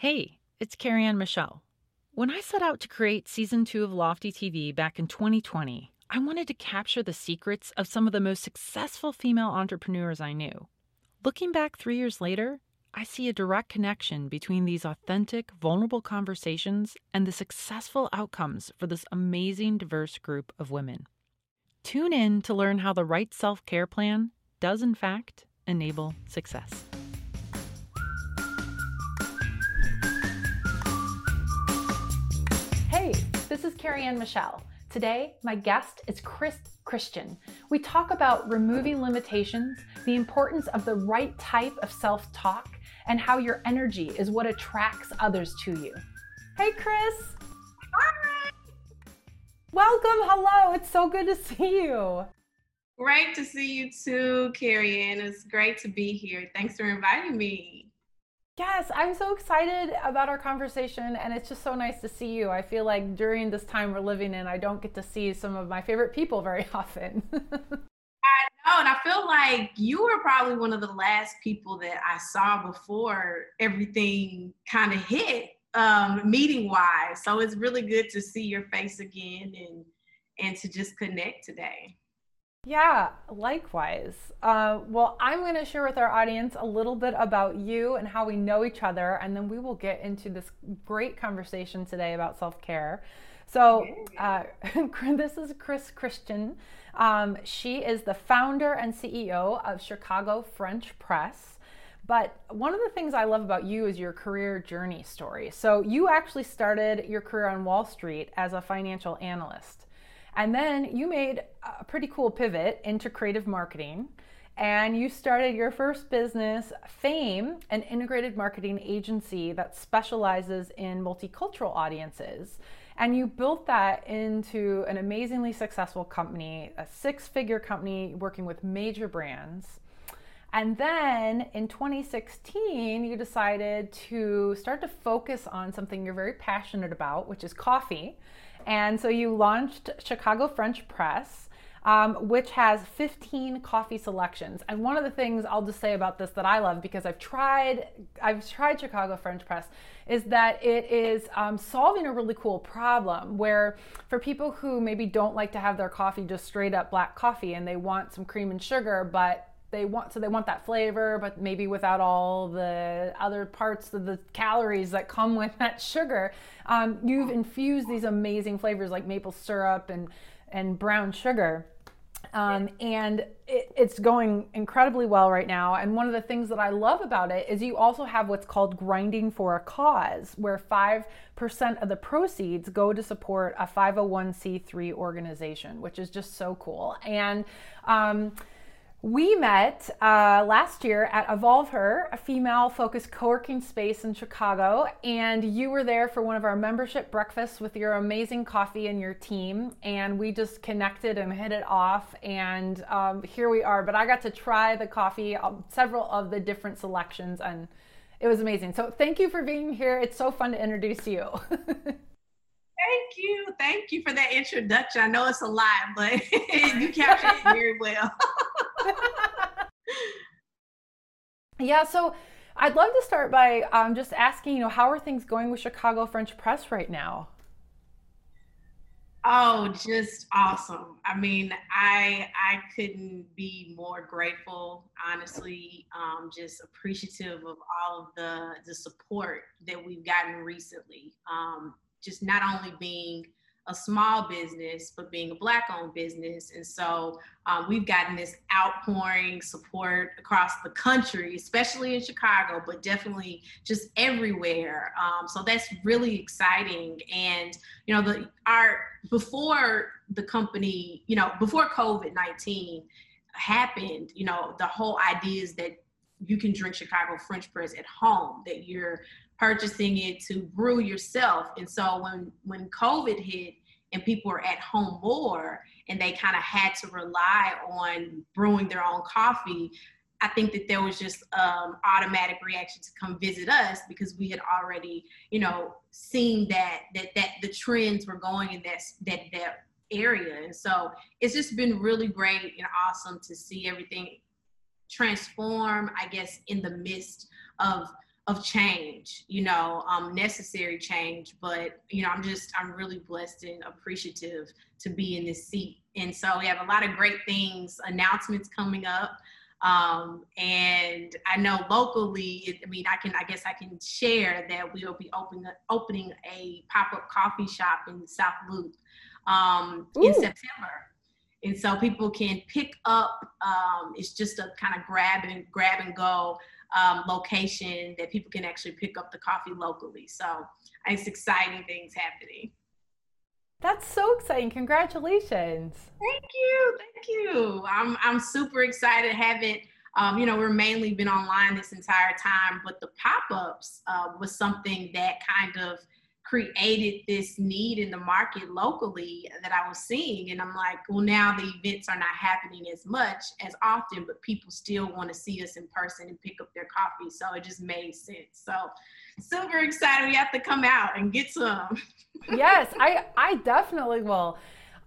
Hey, it's Carrie Ann Michelle. When I set out to create season two of Lofty TV back in 2020, I wanted to capture the secrets of some of the most successful female entrepreneurs I knew. Looking back three years later, I see a direct connection between these authentic, vulnerable conversations and the successful outcomes for this amazing, diverse group of women. Tune in to learn how the right self care plan does, in fact, enable success. This is Carrie Ann Michelle. Today, my guest is Kris Christian. We talk about removing limitations, the importance of the right type of self talk, and how your energy is what attracts others to you. Hey, Kris. Hi. Welcome. Hello. It's so good to see you. Great to see you too, Carrie Ann. It's great to be here. Thanks for inviting me. Yes, I'm so excited about our conversation, and it's just so nice to see you. I feel like during this time we're living in, I don't get to see some of my favorite people very often. I know, and I feel like you were probably one of the last people that I saw before everything kind of hit, um, meeting wise. So it's really good to see your face again and and to just connect today. Yeah, likewise. Uh, well, I'm going to share with our audience a little bit about you and how we know each other, and then we will get into this great conversation today about self care. So, uh, this is Kris Christian. Um, she is the founder and CEO of Chicago French Press. But one of the things I love about you is your career journey story. So, you actually started your career on Wall Street as a financial analyst. And then you made a pretty cool pivot into creative marketing and you started your first business, Fame, an integrated marketing agency that specializes in multicultural audiences. And you built that into an amazingly successful company, a six figure company working with major brands. And then in 2016, you decided to start to focus on something you're very passionate about, which is coffee. And so you launched Chicago French Press. Um, which has 15 coffee selections. And one of the things I'll just say about this that I love because I've tried, I've tried Chicago French Press, is that it is um, solving a really cool problem where for people who maybe don't like to have their coffee just straight up black coffee and they want some cream and sugar, but they want so they want that flavor but maybe without all the other parts of the calories that come with that sugar um, you've infused these amazing flavors like maple syrup and and brown sugar um, and it, it's going incredibly well right now. And one of the things that I love about it is you also have what's called grinding for a cause, where 5% of the proceeds go to support a 501c3 organization, which is just so cool. And um, we met uh, last year at Evolve Her, a female focused co working space in Chicago, and you were there for one of our membership breakfasts with your amazing coffee and your team. And we just connected and hit it off, and um, here we are. But I got to try the coffee, um, several of the different selections, and it was amazing. So thank you for being here. It's so fun to introduce you. Thank you. Thank you for that introduction. I know it's a lot, but you captured it very well. Yeah, so I'd love to start by um, just asking, you know, how are things going with Chicago French Press right now? Oh, just awesome. I mean, I I couldn't be more grateful, honestly, um, just appreciative of all of the the support that we've gotten recently. Um, just not only being a small business, but being a Black owned business. And so um, we've gotten this outpouring support across the country, especially in Chicago, but definitely just everywhere. Um, so that's really exciting. And, you know, the our before the company, you know, before COVID 19 happened, you know, the whole idea is that you can drink Chicago French press at home, that you're purchasing it to brew yourself. And so when when COVID hit and people were at home more and they kind of had to rely on brewing their own coffee, I think that there was just um, automatic reaction to come visit us because we had already, you know, seen that that that the trends were going in that that that area. And so it's just been really great and awesome to see everything transform, I guess, in the midst of of change, you know, um, necessary change. But you know, I'm just I'm really blessed and appreciative to be in this seat. And so we have a lot of great things, announcements coming up. Um, and I know locally, I mean, I can, I guess I can share that we will be opening, opening a pop-up coffee shop in South Loop um, in September. And so people can pick up, um, it's just a kind of grab and grab and go um, location that people can actually pick up the coffee locally. So it's exciting things happening. That's so exciting. Congratulations. Thank you. Thank you. I'm, I'm super excited. Haven't, um, you know, we're mainly been online this entire time, but the pop-ups uh, was something that kind of created this need in the market locally that I was seeing. And I'm like, well, now the events are not happening as much as often, but people still want to see us in person and pick up their coffee. So it just made sense. So super excited. We have to come out and get some. yes, I, I definitely will.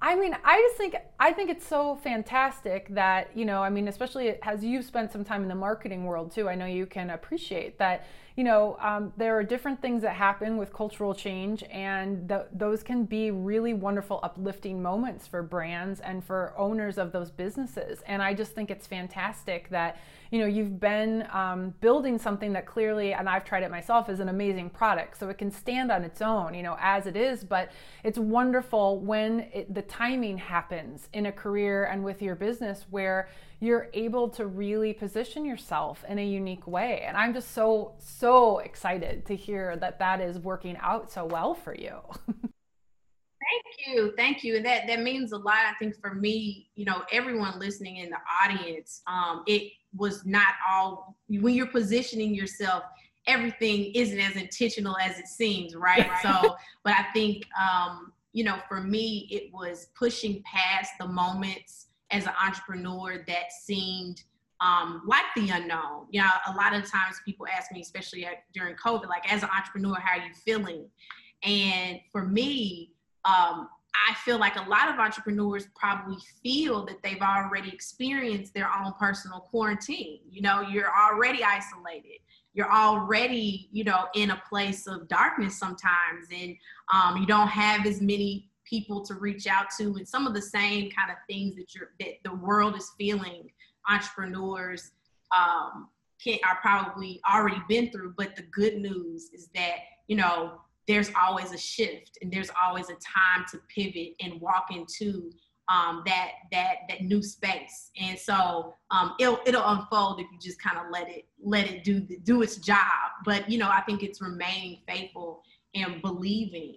I mean, I just think I think it's so fantastic that you know, I mean, especially as you've spent some time in the marketing world too. I know you can appreciate that you know, um, there are different things that happen with cultural change, and th- those can be really wonderful, uplifting moments for brands and for owners of those businesses. And I just think it's fantastic that you know you've been um, building something that clearly, and I've tried it myself, is an amazing product. So it can stand on its own, you know, as it is. But it's wonderful when it, the timing happens in a career and with your business where you're able to really position yourself in a unique way. And I'm just so, so excited to hear that that is working out so well for you. Thank you. Thank you. And that, that means a lot, I think, for me, you know, everyone listening in the audience. Um, it was not all, when you're positioning yourself, everything isn't as intentional as it seems, right? so, but I think, um, you know, for me, it was pushing past the moments as an entrepreneur that seemed um, like the unknown. You know, a lot of times people ask me, especially at, during COVID, like, as an entrepreneur, how are you feeling? And for me, um, I feel like a lot of entrepreneurs probably feel that they've already experienced their own personal quarantine. You know, you're already isolated. You're already, you know, in a place of darkness sometimes, and um, you don't have as many people to reach out to and some of the same kind of things that you're that the world is feeling entrepreneurs um, can are probably already been through but the good news is that you know there's always a shift and there's always a time to pivot and walk into um, that that that new space. And so um, it'll it'll unfold if you just kind of let it let it do do its job. But you know i think it's remaining faithful and believing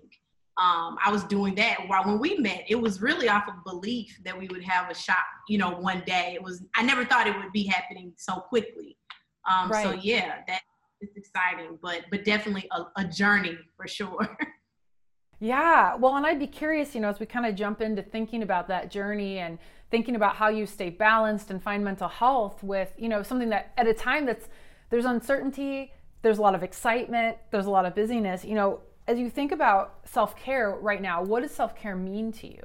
um, I was doing that while when we met, it was really off of belief that we would have a shop, you know, one day. It was I never thought it would be happening so quickly. Um, right. So yeah, that is exciting, but but definitely a, a journey for sure. yeah, well, and I'd be curious, you know, as we kind of jump into thinking about that journey and thinking about how you stay balanced and find mental health with, you know, something that at a time that's there's uncertainty, there's a lot of excitement, there's a lot of busyness. You know, as you think about self care right now, what does self care mean to you?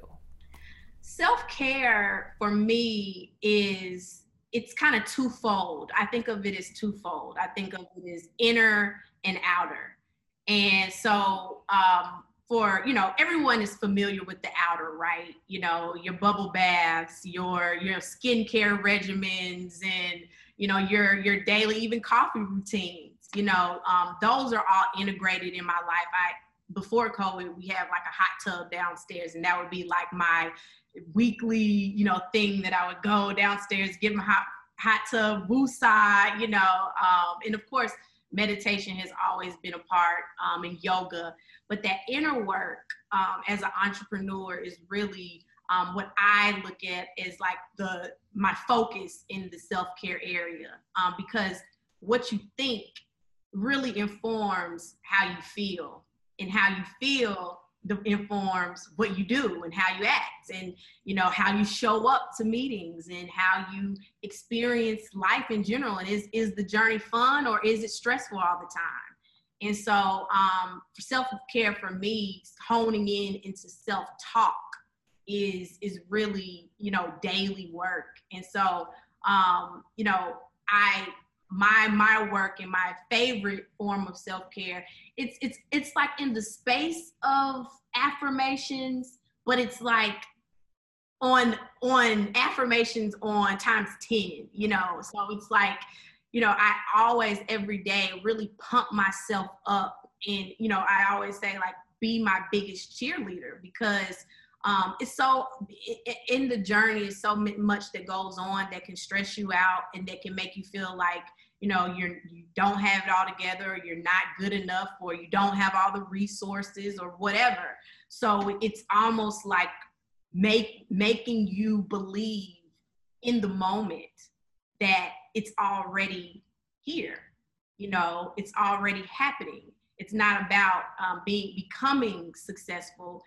Self care for me is it's kind of twofold. I think of it as twofold. I think of it as inner and outer. And so, um, for you know, everyone is familiar with the outer, right? You know, your bubble baths, your your skincare regimens, and you know, your your daily even coffee routine you know, um, those are all integrated in my life. I before COVID, we have like a hot tub downstairs, and that would be like my weekly, you know, thing that I would go downstairs, get my hot hot tub, woosah, you know, um, and of course, meditation has always been a part, um, yoga. But that inner work um, as an entrepreneur is really um, what I look at is like the my focus in the self care area um, because what you think really informs how you feel and how you feel the, informs what you do and how you act and you know how you show up to meetings and how you experience life in general. And is is the journey fun or is it stressful all the time? And so um, self-care for me honing in into self-talk is is really you know daily work. And so um, you know i my my work and my favorite form of self-care. It's it's it's like in the space of affirmations but it's like on on affirmations on times 10 you know? So it's like you know i always every day really pump myself up and you know i always say like be my biggest cheerleader because um, it's so in the journey is so much that goes on that can stress you out and that can make you feel like you know you're you don't have it all together you're not good enough or you don't have all the resources or whatever. So it's almost like make making you believe in the moment that it's already here. You know it's already happening. It's not about um, being becoming successful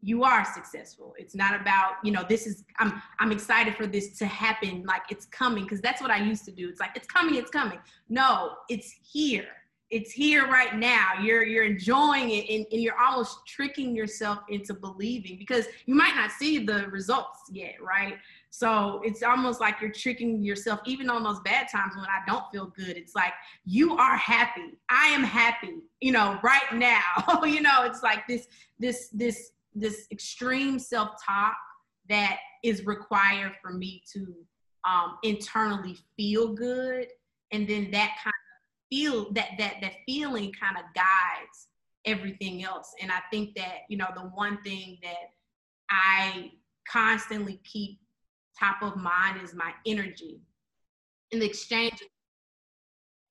you are successful. It's not about you know this is i'm i'm excited for this to happen. Like it's coming because that's what i used to do. It's like it's coming it's coming. No it's here. It's here right now. You're you're enjoying it and, and you're almost tricking yourself into believing because you might not see the results yet right? So it's almost like you're tricking yourself even on those bad times when i don't feel good. It's like you are happy. I am happy you know right now. You know it's like this this this this extreme self-talk that is required for me to um, internally feel good. And then that kind of feel that that that feeling kind of guides everything else. And i think that you know the one thing that i constantly keep top of mind is my energy in the exchange.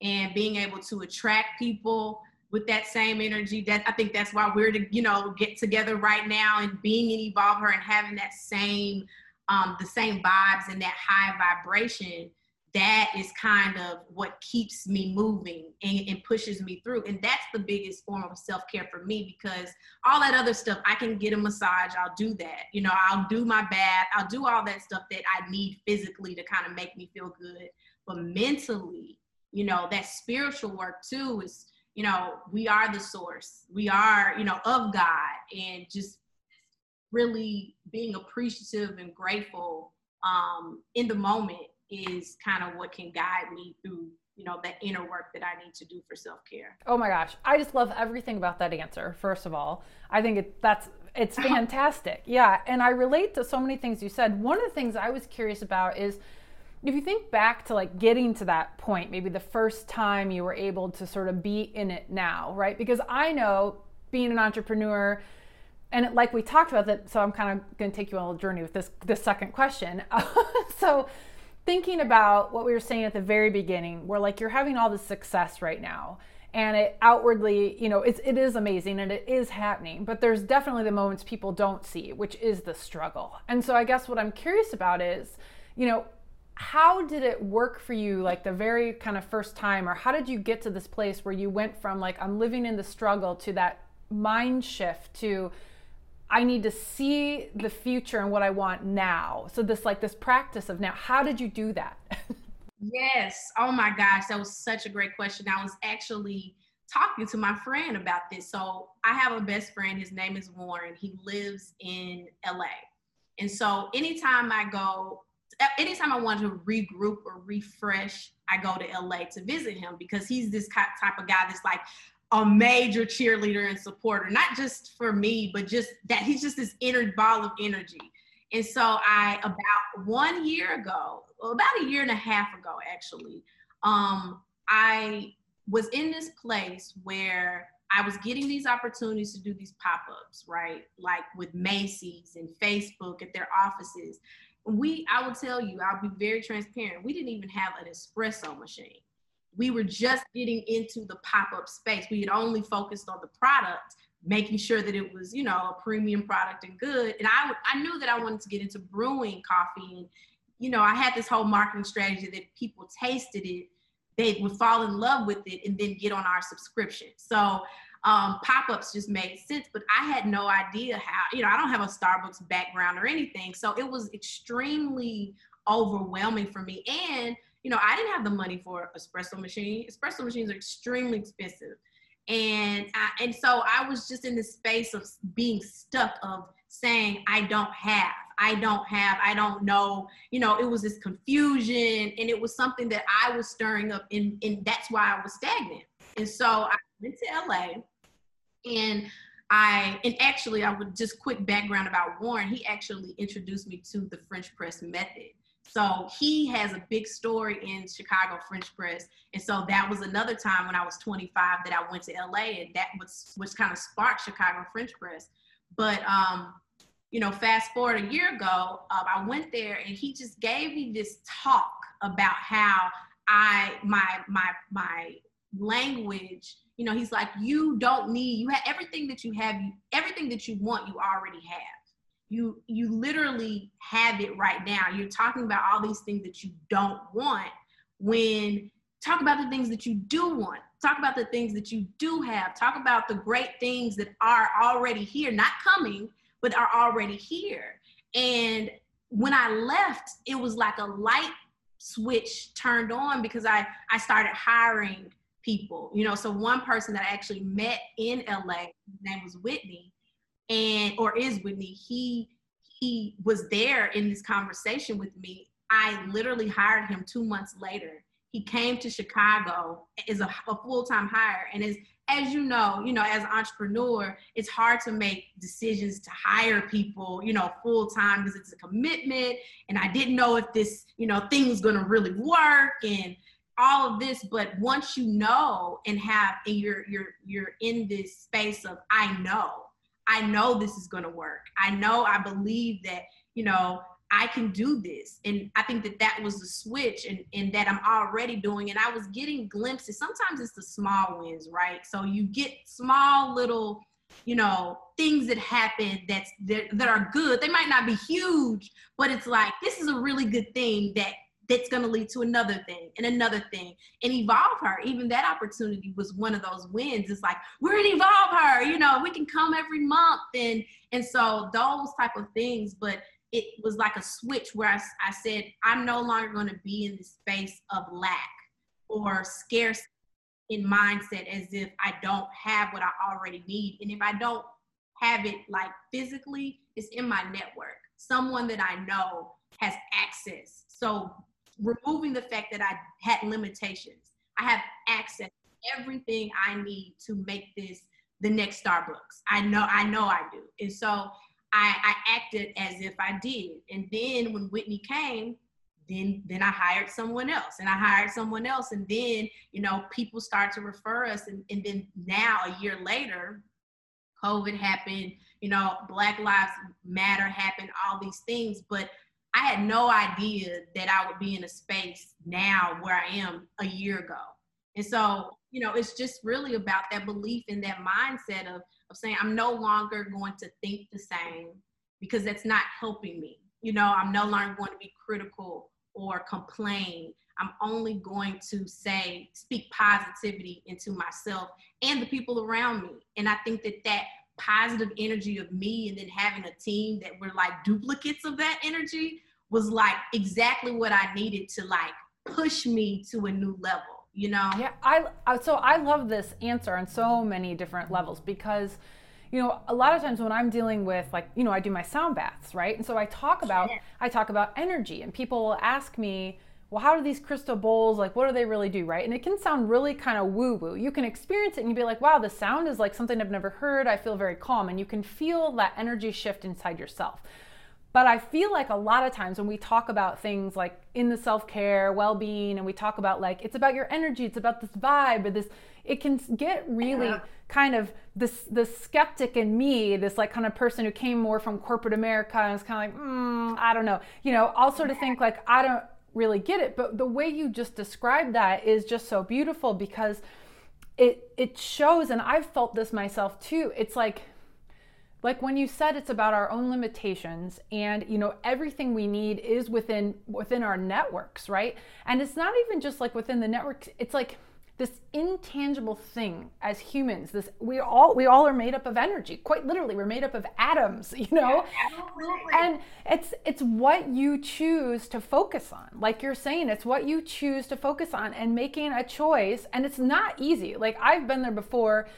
And being able to attract people with that same energy. That I think that's why we're to, you know, get together right now and being an evolver and having that same um, the same vibes and that high vibration. That is kind of what keeps me moving and, and pushes me through. And that's the biggest form of self care for me because all that other stuff, I can get a massage, I'll do that. You know, I'll do my bath, I'll do all that stuff that I need physically to kind of make me feel good. But mentally, you know, that spiritual work too is you know, we are the source. We are, you know, of God. And just really being appreciative and grateful um, in the moment is kind of what can guide me through you know the inner work that i need to do for self-care. Oh my gosh. I just love everything about that answer first of all. I think it, that's it's fantastic. Yeah. And i relate to so many things you said. One of the things i was curious about is if you think back to like getting to that point, maybe the first time you were able to sort of be in it now, right? Because I know being an entrepreneur, and like we talked about that, so I'm kind of going to take you on a journey with this this second question. so thinking about what we were saying at the very beginning, where like you're having all this success right now, and it outwardly, you know, it's it is amazing and it is happening, but there's definitely the moments people don't see, which is the struggle. And so I guess what I'm curious about is, you know, how did it work for you like the very kind of first time or how did you get to this place where you went from like i'm living in the struggle to that mind shift to i need to see the future and what i want now? So this like this practice of now how did you do that? Yes. Oh my gosh that was such a great question. I was actually talking to my friend about this. So i have a best friend his name is warren. He lives in la and so anytime i go anytime I want to regroup or refresh, I go to LA to visit him because he's this type of guy that's like a major cheerleader and supporter, not just for me, but just that he's just this inner ball of energy. And so I, about one year ago, about a year and a half ago, actually, um, I was in this place where I was getting these opportunities to do these pop ups, right? Like with Macy's and Facebook at their offices we i will tell you i'll be very transparent. We didn't even have an espresso machine. We were just getting into the pop-up space. We had only focused on the product making sure that it was you know a premium product and good. And i i knew that i wanted to get into brewing coffee. And you know i had this whole marketing strategy that people tasted it they would fall in love with it and then get on our subscription. So um, pop-ups just made sense but i had no idea how you know i don't have a starbucks background or anything so it was extremely overwhelming for me and you know i didn't have the money for espresso machine espresso machines are extremely expensive and I, and so i was just in this space of being stuck of saying i don't have I don't have, I don't know. You know, it was this confusion and it was something that I was stirring up and, and that's why I was stagnant. And so I went to LA and I and actually I would just quick background about Warren. He actually introduced me to the French press method. So he has a big story in Chicago French press. And so that was another time when I was 25 that I went to LA and that was which kind of sparked Chicago French press. But um, you know, fast forward a year ago, uh, I went there and he just gave me this talk about how I my my my language you know he's like you don't need you have everything that you have everything that you want you already have. You you literally have it right now. You're talking about all these things that you don't want when talk about the things that you do want. Talk about the things that you do have. Talk about the great things that are already here not coming but are already here. And when i left it was like a light switch turned on because i i started hiring people. You know, so one person that I actually met in LA, his name was Whitney, and or is Whitney. He he was there in this conversation with me. I literally hired him two months later. He came to Chicago as a, a full-time hire, and as as you know, you know, as an entrepreneur, it's hard to make decisions to hire people, you know, full time because it's a commitment. And I didn't know if this, you know, thing was going to really work. And all of this but once you know and have and you're you're you're in this space of i know i know this is going to work. I know i believe that you know i can do this. And i think that that was the switch and, and that i'm already doing. And i was getting glimpses. Sometimes it's the small wins right? So you get small little you know things that happen that's that, that are good. They might not be huge but it's like this is a really good thing that that's going to lead to another thing and another thing. And evolve her even that opportunity was one of those wins. It's like we're going to evolve her you know we can come every month. And and so those type of things but it was like a switch where I, I said i'm no longer going to be in the space of lack or scarce in mindset as if i don't have what i already need. And if i don't have it like physically it's in my network. Someone that i know has access. So removing the fact that I had limitations. I have access to everything I need to make this the next Starbucks. I know, I know I do. And so I, I acted as if I did. And then when Whitney came, then then I hired someone else and I hired someone else. And then, you know, people start to refer us. And, and then now a year later, COVID happened, you know, Black Lives Matter happened, all these things. But I had no idea that I would be in a space now where I am a year ago. And so, you know, it's just really about that belief and that mindset of, of saying, I'm no longer going to think the same because that's not helping me. You know, I'm no longer going to be critical or complain. I'm only going to say, speak positivity into myself and the people around me. And I think that that positive energy of me and then having a team that were like duplicates of that energy was like exactly what I needed to like push me to a new level, you know? Yeah, I so I love this answer on so many different levels because you know, a lot of times when I'm dealing with like, you know, I do my sound baths, right? And so I talk about I talk about energy and people will ask me, well, how do these crystal bowls, like, what do they really do, right? And it can sound really kind of woo woo. You can experience it and you'd be like, wow, the sound is like something I've never heard. I feel very calm. And you can feel that energy shift inside yourself. But I feel like a lot of times when we talk about things like in the self care, well being, and we talk about like, it's about your energy, it's about this vibe, or this, it can get really kind of this, the skeptic in me, this like kind of person who came more from corporate America and is kind of like, mm, I don't know, you know, I'll sort of think like, I don't, really get it. But the way you just described that is just so beautiful because it it shows and I've felt this myself too. It's like like when you said it's about our own limitations and you know everything we need is within within our networks right and it's not even just like within the networks it's like this intangible thing as humans this we all we all are made up of energy quite literally we're made up of atoms you know? Yeah, and it's it's what you choose to focus on. Like you're saying it's what you choose to focus on and making a choice and it's not easy. Like i've been there before.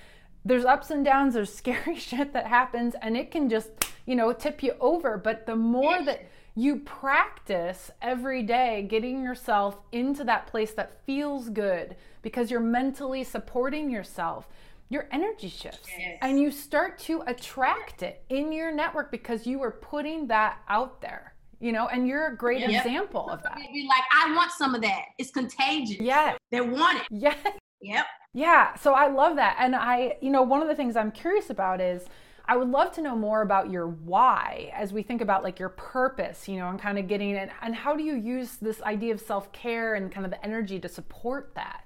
There's ups and downs there's scary shit that happens and it can just you know, tip you over. But the more that you practice every day getting yourself into that place that feels good because you're mentally supporting yourself your energy shifts. Yes. and you start to attract it in your network because you are putting that out there you know and you're a great yep. example of that. Be like i want some of that. It's contagious. Yeah they want it. Yeah yep. Yeah. So i love that. And i you know one of the things i'm curious about is I would love to know more about your why as we think about like your purpose, you know, and kind of getting it. And how do you use this idea of self care and kind of the energy to support that?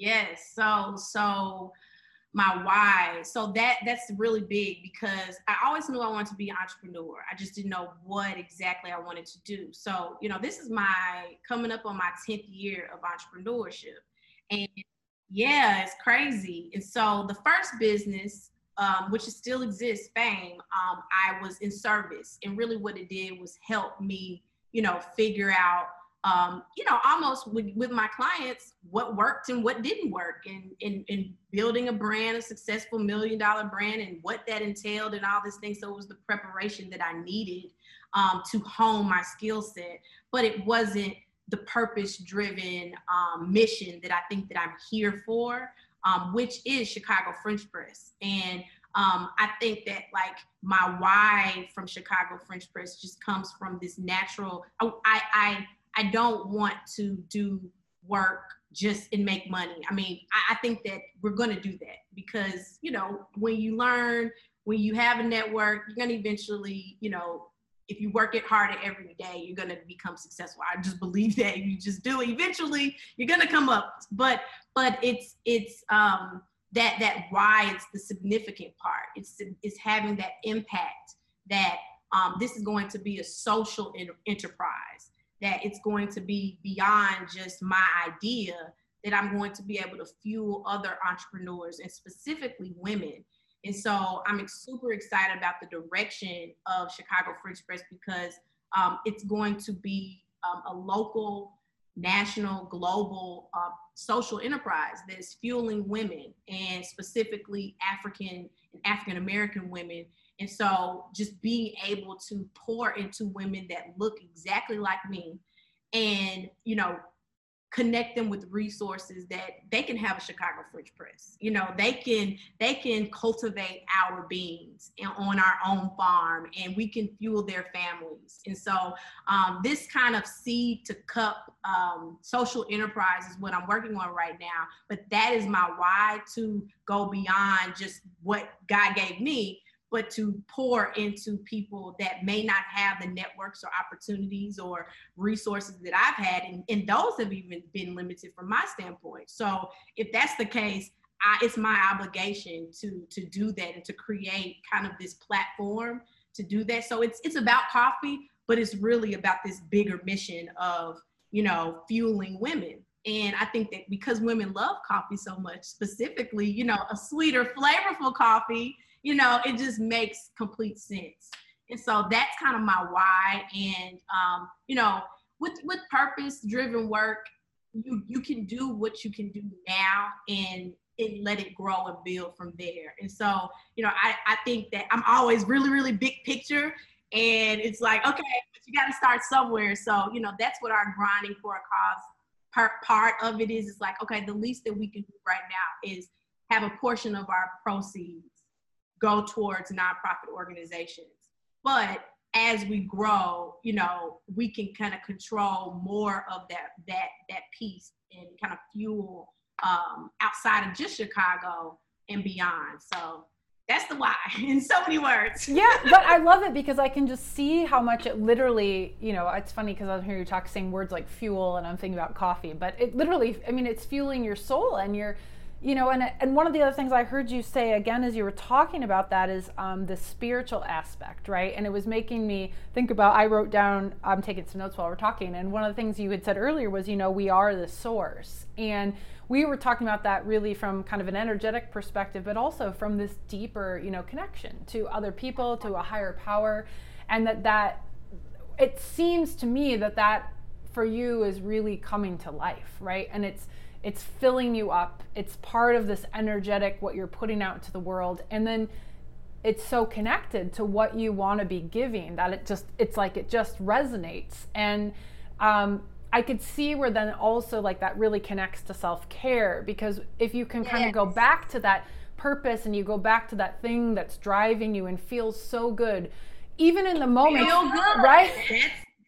Yes. So, so my why. So that that's really big because I always knew I wanted to be an entrepreneur. I just didn't know what exactly I wanted to do. So, you know, this is my coming up on my 10th year of entrepreneurship. And yeah, it's crazy. And so the first business um, which still exists, Fame, um, I was in service. And really what it did was help me, you know, figure out, um, you know, almost with, with my clients, what worked and what didn't work in, in, in building a brand, a successful million dollar brand and what that entailed and all this thing. So it was the preparation that I needed um, to hone my skill set, but it wasn't the purpose driven um, mission that I think that I'm here for um, which is Chicago French Press. And um, I think that like my why from Chicago French Press just comes from this natural. I I I don't want to do work just and make money. I mean, I, I think that we're going to do that because you know when you learn, when you have a network, you're going to eventually you know if you work it harder every day, you're gonna become successful. I just believe that you just do it. Eventually, you're gonna come up. But but it's it's um that that why it's the significant part. It's it's having that impact that um, this is going to be a social enterprise. That it's going to be beyond just my idea. That I'm going to be able to fuel other entrepreneurs and specifically women and so I'm super excited about the direction of Chicago French Press because um, it's going to be um, a local, national, global uh, social enterprise that's fueling women and specifically African and African American women. And so just being able to pour into women that look exactly like me and, you know, connect them with resources that they can have a Chicago French press. You know, they can they can cultivate our beans and on our own farm, and we can fuel their families. And so, um, this kind of seed to cup um, social enterprise is what I'm working on right now. But that is my why to go beyond just what God gave me but to pour into people that may not have the networks or opportunities or resources that I've had. And, and those have even been limited from my standpoint. So if that's the case, I, it's my obligation to to do that and to create kind of this platform to do that. So it's it's about coffee, but it's really about this bigger mission of you know fueling women. And I think that because women love coffee so much, specifically, you know, a sweeter, flavorful coffee you know, it just makes complete sense. And so that's kind of my why. And um, you know, with with purpose driven work, you you can do what you can do now and and let it grow and build from there. And so, you know, I, I think that I'm always really, really big picture. And it's like, okay, but you got to start somewhere. So, you know, that's what our grinding for a cause part, part of it is. It's like, okay, the least that we can do right now is have a portion of our proceeds go towards nonprofit organizations. But as we grow, you know, we can kind of control more of that that that piece and kind of fuel um, outside of just Chicago and beyond. So that's the why in so many words. yeah, but I love it because I can just see how much it literally, you know, it's funny because I'm hearing you talk saying words like fuel and I'm thinking about coffee, but it literally, I mean, it's fueling your soul and you're you know and, and one of the other things i heard you say again as you were talking about that is um, the spiritual aspect right? And it was making me think about i wrote down i'm taking some notes while we're talking and one of the things you had said earlier was you know we are the source. And we were talking about that really from kind of an energetic perspective but also from this deeper you know connection to other people to a higher power. And that that it seems to me that that for you is really coming to life right? And it's it's filling you up. It's part of this energetic what you're putting out into the world. And then it's so connected to what you want to be giving that it just it's like it just resonates. And um, I could see where then also like that really connects to self care because if you can kind of go back to that purpose and you go back to that thing that's driving you and feels so good, even in the moment, right?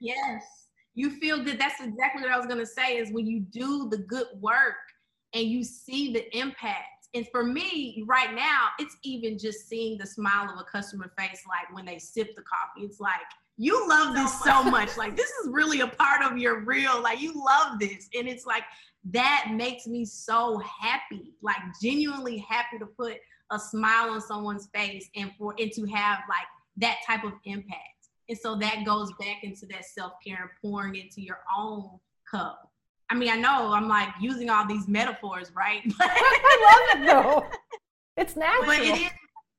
Yes, you feel good. That's exactly what I was gonna say. Is when you do the good work and you see the impact. And for me, right now, it's even just seeing the smile of a customer face, like when they sip the coffee. It's like you love this so much. Like this is really a part of your real, like you love this. And it's like that makes me so happy, like genuinely happy to put a smile on someone's face and for and to have like that type of impact. And so that goes back into that self-care and pouring into your own cup. I mean, I know I'm like using all these metaphors, right? I love it though. It's natural. But it is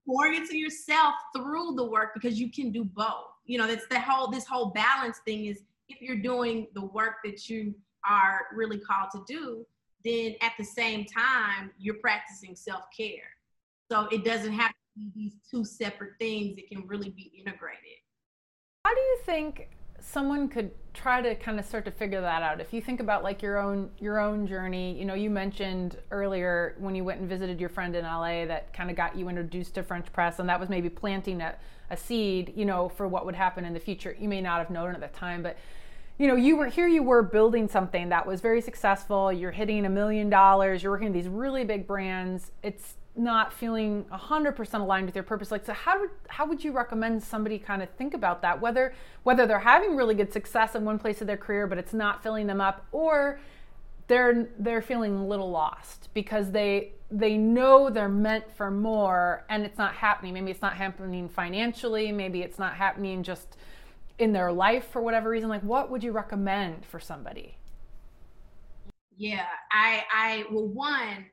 pouring into yourself through the work because you can do both you know that's the whole this whole balance thing is if you're doing the work that you are really called to do then at the same time you're practicing self-care so it doesn't have to be these two separate things it can really be integrated how do you think someone could try to kind of start to figure that out? If you think about like your own your own journey you know you mentioned earlier when you went and visited your friend in la that kind of got you introduced to french press and that was maybe planting a, a seed you know for what would happen in the future. You may not have known at the time but you know you were here you were building something that was very successful. You're hitting a million dollars. You're working with these really big brands. It's not feeling 100% aligned with your purpose. Like so how would how would you recommend somebody kind of think about that? Whether whether they're having really good success in one place of their career but it's not filling them up or they're they're feeling a little lost because they they know they're meant for more and it's not happening. Maybe it's not happening financially. Maybe it's not happening just in their life for whatever reason. Like what would you recommend for somebody? Yeah i i well one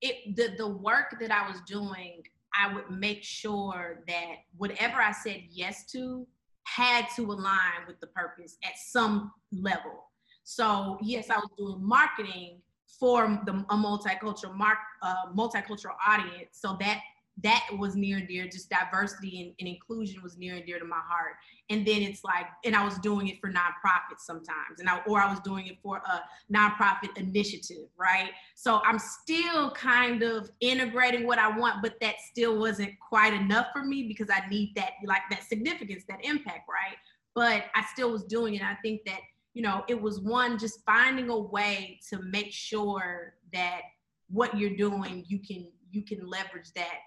it the the work that I was doing, I would make sure that whatever I said yes to had to align with the purpose at some level. So yes, I was doing marketing for the a multicultural mark uh, multicultural audience. So that that was near and dear just diversity and, and, inclusion was near and dear to my heart. And then it's like and i was doing it for nonprofits sometimes and I, or i was doing it for a nonprofit initiative right? So i'm still kind of integrating what i want but that still wasn't quite enough for me because i need that like that significance that impact right? But i still was doing it. I think that you know it was one just finding a way to make sure that what you're doing you can you can leverage that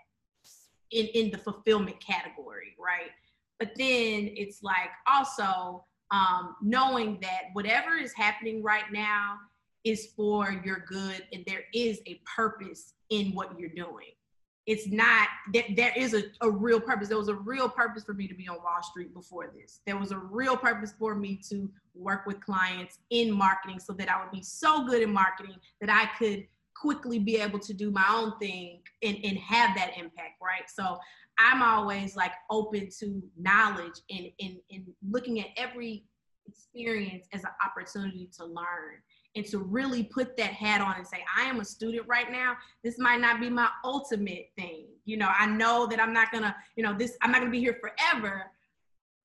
in, in the fulfillment category, right? But then it's like also um, knowing that whatever is happening right now is for your good and there is a purpose in what you're doing. It's not that there is a, a real purpose. There was a real purpose for me to be on Wall Street before this. There was a real purpose for me to work with clients in marketing so that I would be so good in marketing that I could quickly be able to do my own thing and, and have that impact, right? So I'm always like open to knowledge and, and, and looking at every experience as an opportunity to learn and to really put that hat on and say, I am a student right now. This might not be my ultimate thing. You know, I know that I'm not gonna, you know, this, I'm not gonna be here forever,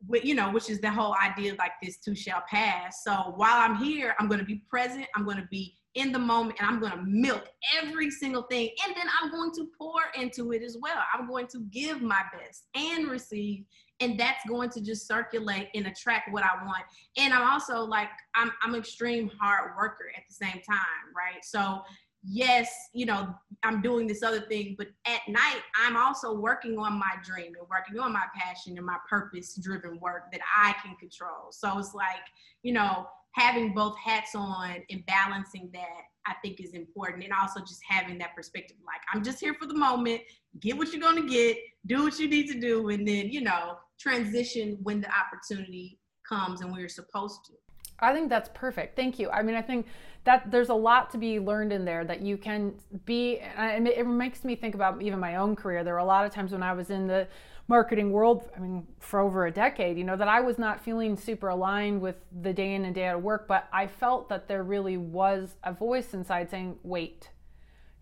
with, you know, which is the whole idea like this too shall pass. So while I'm here, I'm gonna be present, I'm gonna be in the moment and I'm going to milk every single thing. And then I'm going to pour into it as well. I'm going to give my best and receive. And that's going to just circulate and attract what I want. And I'm also like, I'm, I'm extreme hard worker at the same time, right? So yes, you know, I'm doing this other thing, but at night, I'm also working on my dream and working on my passion and my purpose driven work that I can control. So it's like, you know, having both hats on and balancing that I think is important. And also just having that perspective like, I'm just here for the moment, get what you're going to get, do what you need to do, and then, you know, transition when the opportunity comes and we're supposed to. I think that's perfect. Thank you. I mean, I think that there's a lot to be learned in there that you can be, and it makes me think about even my own career. There were a lot of times when I was in the marketing world, I mean, for over a decade, you know, that I was not feeling super aligned with the day in and day out of work, but I felt that there really was a voice inside saying, wait,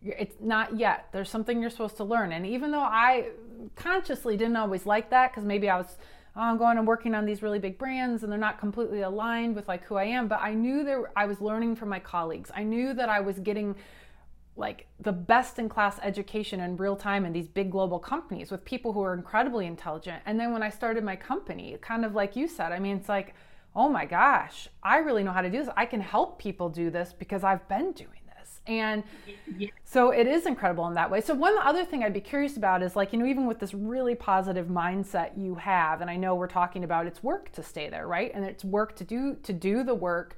it's not yet. There's something you're supposed to learn. And even though I consciously didn't always like that, because maybe I was oh, I'm going and working on these really big brands and they're not completely aligned with like who I am, but I knew that I was learning from my colleagues. I knew that I was getting like the best in class education in real time in these big global companies with people who are incredibly intelligent. And then when I started my company, kind of like you said, I mean, it's like, oh my gosh, I really know how to do this. I can help people do this because I've been doing And so it is incredible in that way. So one other thing I'd be curious about is like, you know, even with this really positive mindset you have, and I know we're talking about it's work to stay there, right? And it's work to do to do the work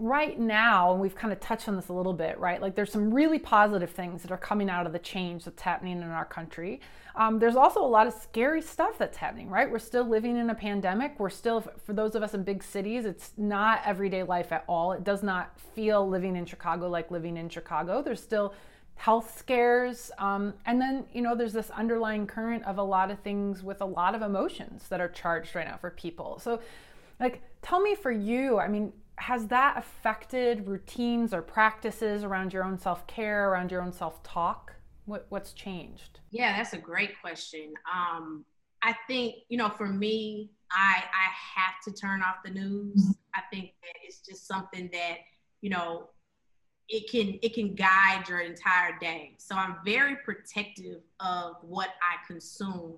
right now, and we've kind of touched on this a little bit, right? Like there's some really positive things that are coming out of the change that's happening in our country. Um, there's also a lot of scary stuff that's happening, right? We're still living in a pandemic. We're still, for those of us in big cities, it's not everyday life at all. It does not feel living in Chicago like living in Chicago. There's still health scares. Um, and then, you know, there's this underlying current of a lot of things with a lot of emotions that are charged right now for people. So, like, tell me for you, I mean, has that affected routines or practices around your own self care, around your own self talk? What, what's changed? Yeah, that's a great question. Um, I think, you know, for me, I, I have to turn off the news. Mm-hmm. I think that it's just something that, you know, it can it can guide your entire day. So I'm very protective of what I consume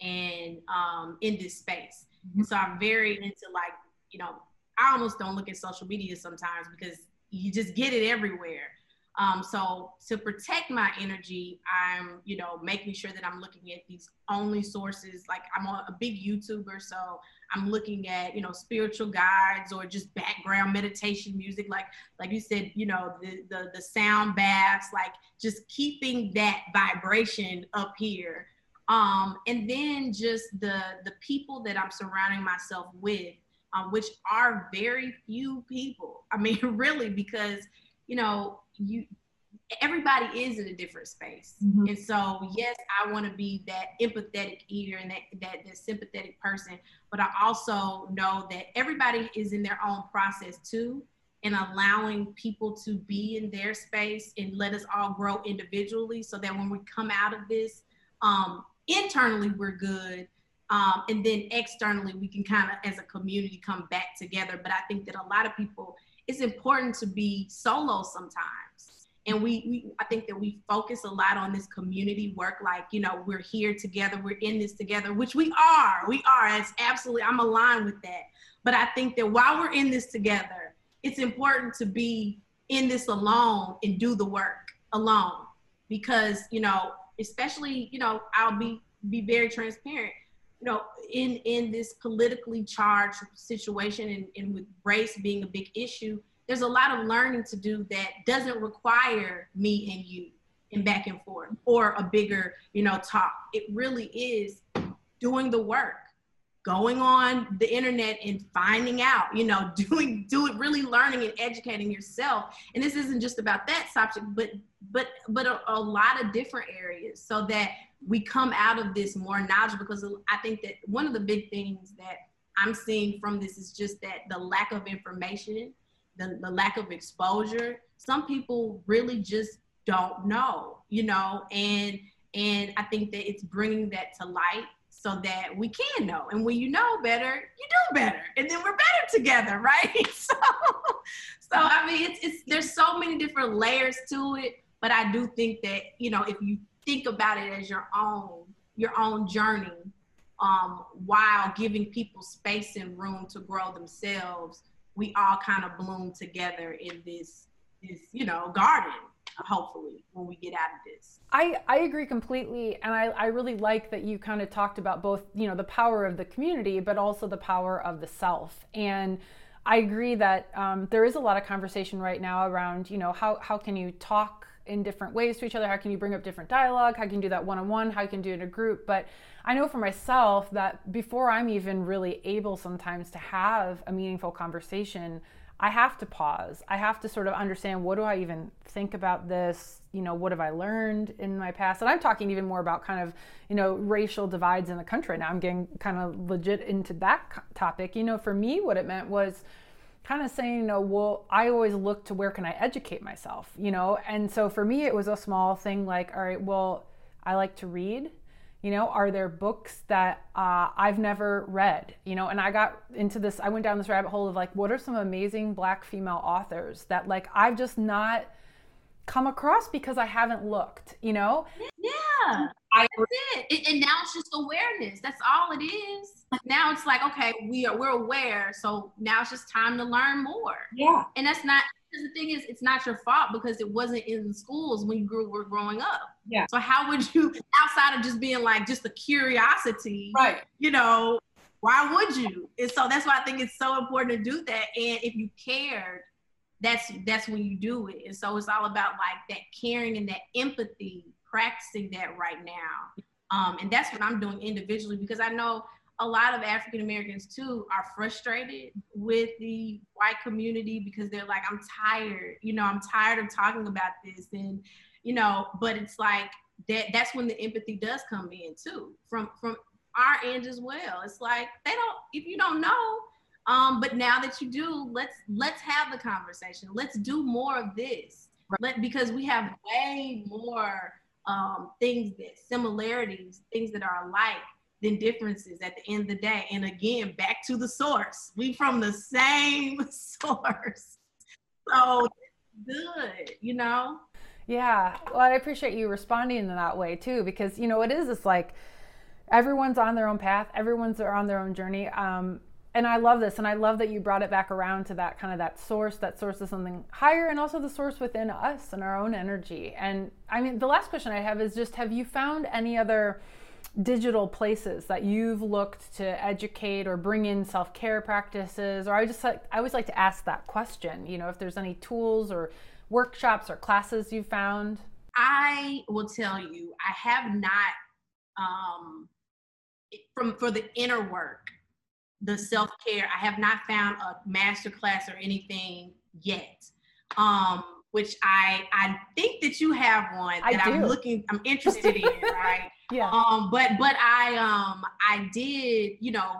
and um, in this space. Mm-hmm. So I'm very into like, you know, I almost don't look at social media sometimes because you just get it everywhere. Um, so to protect my energy, I'm, you know, making sure that I'm looking at these only sources. Like I'm a big YouTuber, so I'm looking at, you know, spiritual guides or just background meditation music. Like, like you said, you know, the the, the sound baths, like just keeping that vibration up here. Um, and then just the the people that I'm surrounding myself with um, which are very few people. I mean, really, because you know, you everybody is in a different space, mm-hmm. and so yes, I want to be that empathetic eater and that, that that sympathetic person, but I also know that everybody is in their own process too. And allowing people to be in their space and let us all grow individually so that when we come out of this, um, internally we're good um, and then externally, we can kind of, as a community, come back together. But I think that a lot of people, it's important to be solo sometimes. And we, we, I think that we focus a lot on this community work, like, you know, we're here together, we're in this together, which we are. We are. It's absolutely, I'm aligned with that. But I think that while we're in this together, it's important to be in this alone and do the work alone. Because, you know, especially, you know, I'll be be very transparent know, in in this politically charged situation and, and with race being a big issue, there's a lot of learning to do that doesn't require me and you and back and forth or a bigger, you know, talk. It really is doing the work, going on the internet and finding out, you know, doing do it really learning and educating yourself. And this isn't just about that subject, but but but a, a lot of different areas so that we come out of this more knowledgeable because I think that one of the big things that I'm seeing from this is just that the lack of information, the, the lack of exposure. Some people really just don't know, you know, and and I think that it's bringing that to light so that we can know. And when you know better, you do better, and then we're better together, right? so, so I mean, it's it's there's so many different layers to it, but I do think that you know if you think about it as your own your own journey um, while giving people space and room to grow themselves we all kind of bloom together in this this you know garden hopefully when we get out of this. I i agree completely and i i really like that you kind of talked about both you know the power of the community but also the power of the self. And i agree that um, there is a lot of conversation right now around you know how how can you talk in different ways to each other? How can you bring up different dialogue? How can you do that one on one? How you can do it in a group? But I know for myself that before I'm even really able sometimes to have a meaningful conversation, I have to pause. I have to sort of understand what do I even think about this? You know, what have I learned in my past? And I'm talking even more about kind of, you know, racial divides in the country now. I'm getting kind of legit into that topic. You know, for me, what it meant was, kind of saying, you know, well, I always look to where can I educate myself, you know? And so for me, it was a small thing like, all right, well, I like to read. You know, are there books that uh, I've never read? You know, and I got into this, I went down this rabbit hole of like, what are some amazing black female authors that like I've just not come across because I haven't looked, you know? Yeah. That's it. And now it's just awareness. That's all it is. Now it's like, okay, we are we're aware. So now it's just time to learn more. Yeah. And that's not the thing is it's not your fault because it wasn't in schools when you grew were growing up. Yeah. So how would you outside of just being like just a curiosity, right? You know, why would you? And so that's why I think it's so important to do that. And if you cared, that's that's when you do it. And so it's all about like that caring and that empathy, practicing that right now. Um, and that's what I'm doing individually because I know a lot of African Americans too are frustrated with the white community because they're like, I'm tired, you know, I'm tired of talking about this. And, you know, but it's like that that's when the empathy does come in too, from from our end as well. It's like they don't if you don't know, um, but now that you do, let's let's have the conversation. Let's do more of this. Let because we have way more um, things that similarities, things that are alike than differences at the end of the day. And again, back to the source. We from the same source. So good, you know? Yeah. Well, I appreciate you responding in that way too, because you know, it is, it's like everyone's on their own path, everyone's on their own journey. Um, and I love this, and I love that you brought it back around to that kind of that source, that source of something higher, and also the source within us and our own energy. And I mean, the last question I have is just: Have you found any other digital places that you've looked to educate or bring in self-care practices or i just like i always like to ask that question you know if there's any tools or workshops or classes you found i will tell you i have not um from for the inner work the self-care i have not found a master class or anything yet um which i i think that you have one that i'm looking i'm interested in right yeah. Um, but but I um I did you know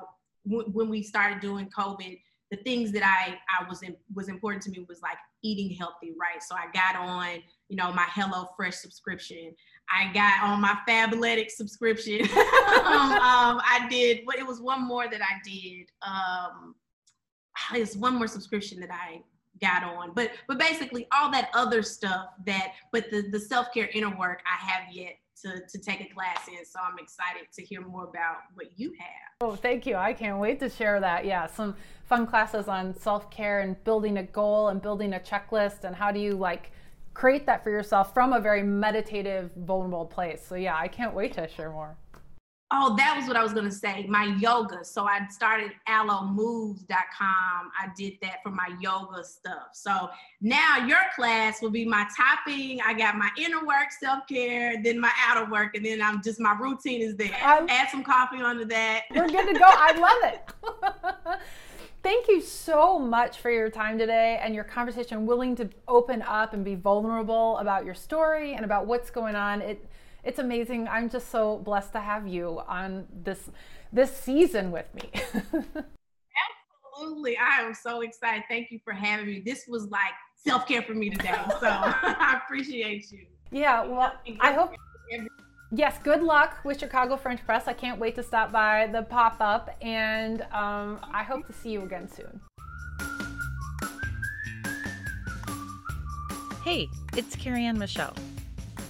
w- when we started doing COVID, the things that I I was in, was important to me was like eating healthy, right? So I got on you know my Hello Fresh subscription. I got on my Fabletics subscription. um, um, I did. Well, it was one more that I did. Um, it's one more subscription that I got on but but basically all that other stuff that but the the self-care inner work i have yet to, to take a class in. So I'm excited to hear more about what you have. Oh, thank you. I can't wait to share that. Yeah, some fun classes on self care and building a goal and building a checklist and how do you like create that for yourself from a very meditative, vulnerable place. So yeah, I can't wait to share more. Oh, that was what I was gonna say. My yoga. So I started alomoves.com. I did that for my yoga stuff. So now your class will be my topping. I got my inner work, self-care, then my outer work, and then I'm just my routine is there. I, Add some coffee onto that. We're good to go. I love it. Thank you so much for your time today and your conversation, willing to open up and be vulnerable about your story and about what's going on. It it's amazing. I'm just so blessed to have you on this this season with me. Absolutely. I am so excited. Thank you for having me. This was like self-care for me today. So I appreciate you. Yeah, well, I hope Yes, good luck with Chicago French Press. I can't wait to stop by the pop up, and um, I hope to see you again soon. Hey, it's Karianne Michelle.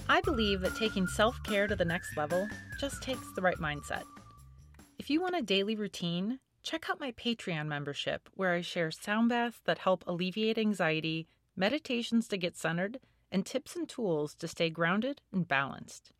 I believe that taking self care to the next level just takes the right mindset. If you want a daily routine, check out my Patreon membership, where I share sound baths that help alleviate anxiety, meditations to get centered, and tips and tools to stay grounded and balanced.